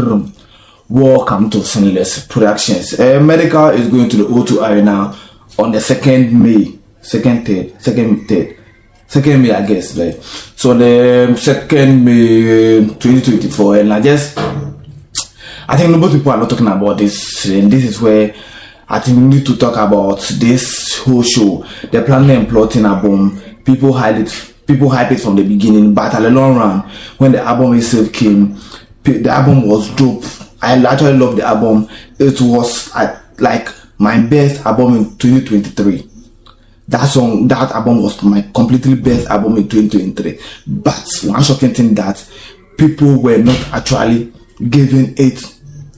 Welcome to Sinless Productions. Medikal is going to the O2 Arena on the 2nd May. 2nd, 3rd, 2nd, 3rd. 2nd May, I guess. Like. So the 2nd May 2024. And I just, I think most people are not talking about this. And this is where I think we need to talk about this whole show. The planning and plotting album. People hide it, people hype it from the beginning, but at the long run, when the album itself came, the album was dope I actually love the album. It was uh, like my best album in 2023. That song, that album was my completely best album in 2023. But one shocking thing that people were not actually giving it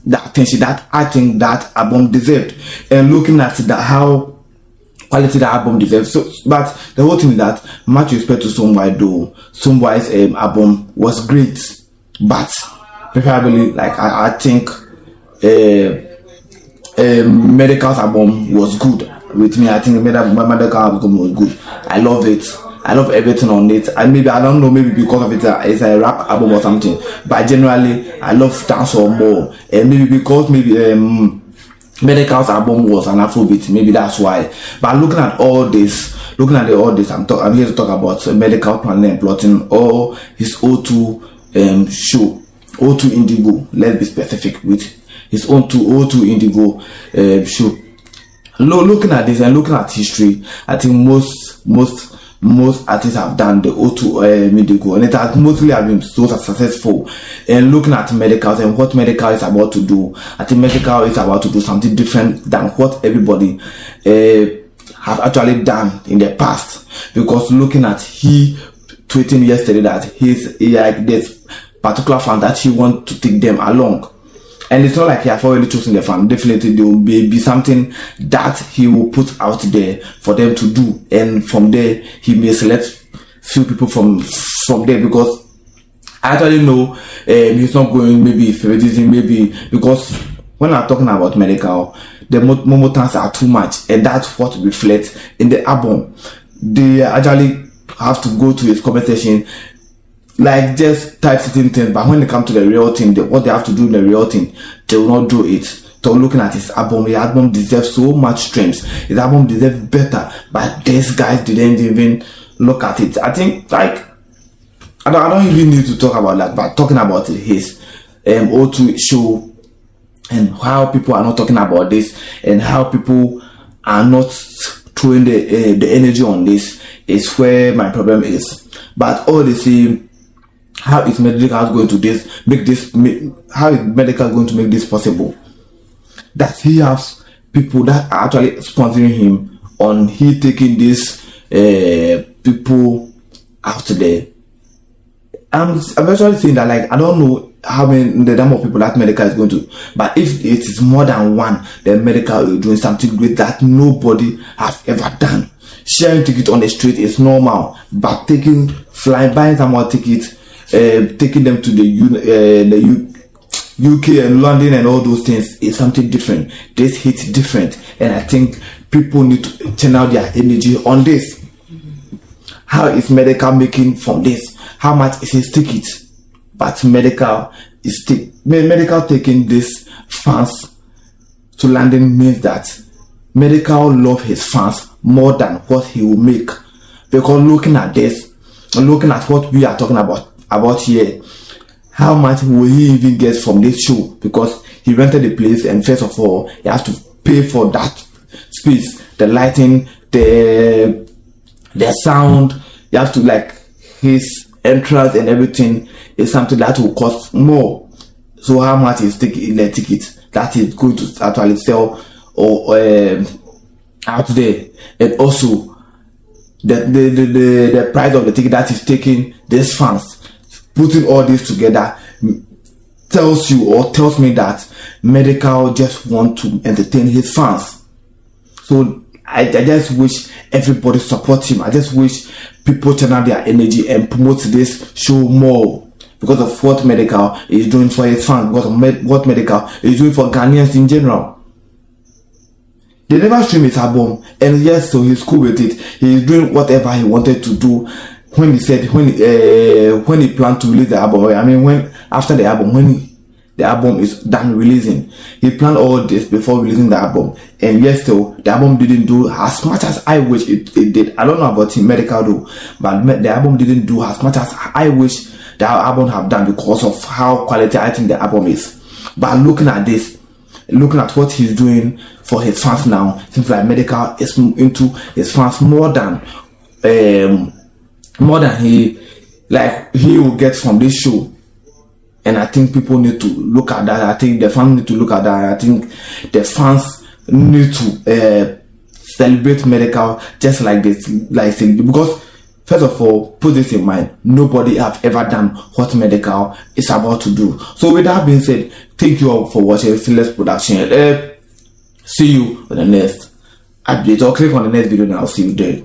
the attention that I think that album deserved. And looking at how quality the album deserves. So, but the whole thing is that much respect to Somewhere though, Somewhere's um, album was great, but preferably like I, I think uh, uh, Medikal's album was good with me. I think my Medikal album was good. I love it. I love everything on it. And maybe I don't know, maybe because of it, uh, it's a rap album or something. But generally, I love dancehall more. And maybe because maybe um, Medikal's album was an Afrobeat, maybe that's why. But looking at all this, looking at the, all this, I'm, talk, I'm here to talk about Medikal planning and plotting or his O2 um, show O2 Indigo, let's be specific with his own two O2 Indigo uh, show. looking at this and looking at history, I think most most most artists have done the O2 uh, Indigo and it has mostly have been so successful. And looking at Medikals and what Medikal is about to do, I think Medikal is about to do something different than what everybody uh, have actually done in the past. Because looking at he tweeting yesterday that he's like this particular fan that he want to take them along. And it's not like he has already chosen the fan. Definitely there will be, be something that he will put out there for them to do. And from there, he may select few people from from there because I actually know um, he's not going maybe favoritism maybe because when I'm talking about medical, the momotans are too much and that's what reflects in the album. They actually have to go to his comment like just type certain things, but when they come to the real thing, the, what they have to do in the real thing, they will not do it. So looking at his album, his album deserves so much streams. His album deserves better, but these guys didn't even look at it. I think like I don't, I don't even need to talk about that, but talking about his um, O2 show and how people are not talking about this and how people are not throwing the uh, the energy on this is where my problem is. But all the same how is Medikal going to this make this how is Medikal going to make this possible? That he has people that are actually sponsoring him on he taking this uh, people out there. I'm, I'm actually saying that like I don't know how many the number of people that Medikal is going to but if it is more than one then Medikal is doing something great that nobody has ever done. Sharing ticket on the street is normal but taking flying buying someone ticket uh, taking them to the, uh, the U- UK and London and all those things is something different. This hits different, and I think people need to channel their energy on this. How is Medikal making from this? How much is his ticket? But Medikal is Medikal taking this fans to London means that Medikal love his fans more than what he will make. Because looking at this, looking at what we are talking about, about here how much will he even get from this show because he rented the place and first of all he has to pay for that space the lighting the the sound. You have to like his entrance and everything is something that will cost more. So how much is taking the ticket that is going to actually sell or um, out there? And also the, the the, the the price of the ticket that is taking these fans putting all this together tells you or tells me that Medikal just want to entertain his fans. So I, I just wish everybody support him. I just wish people channel their energy and promote this show more. Because of what Medikal is doing for his fans because of med- what Medikal is doing for ghanaians in general. They never stream his album and yes so he's cool with it. He's doing whatever he wanted to do when he said when uh, when he planned to release the album i mean when after the album when he the album is done releasing. He planned all this before releasing the album, and yet still the album didn't do as much as I wish it, it did. I don't know about Team Medikal though, but the album didn't do as much as I wish the album have done because of how quality I think the album is. But looking at this, looking at what he's doing for his fans now, seems like Medikal is into his fans more than um, more than he like he will get from this show and I think people need to look at that. I think the fans need to look at that. I think the fans need to uh, celebrate Medikal just like this, like because first of all, put this in mind: nobody have ever done what Medikal is about to do. So, with that being said, thank you all for watching Fearless Production. Uh, see you on the next update or click on the next video and I'll see you there.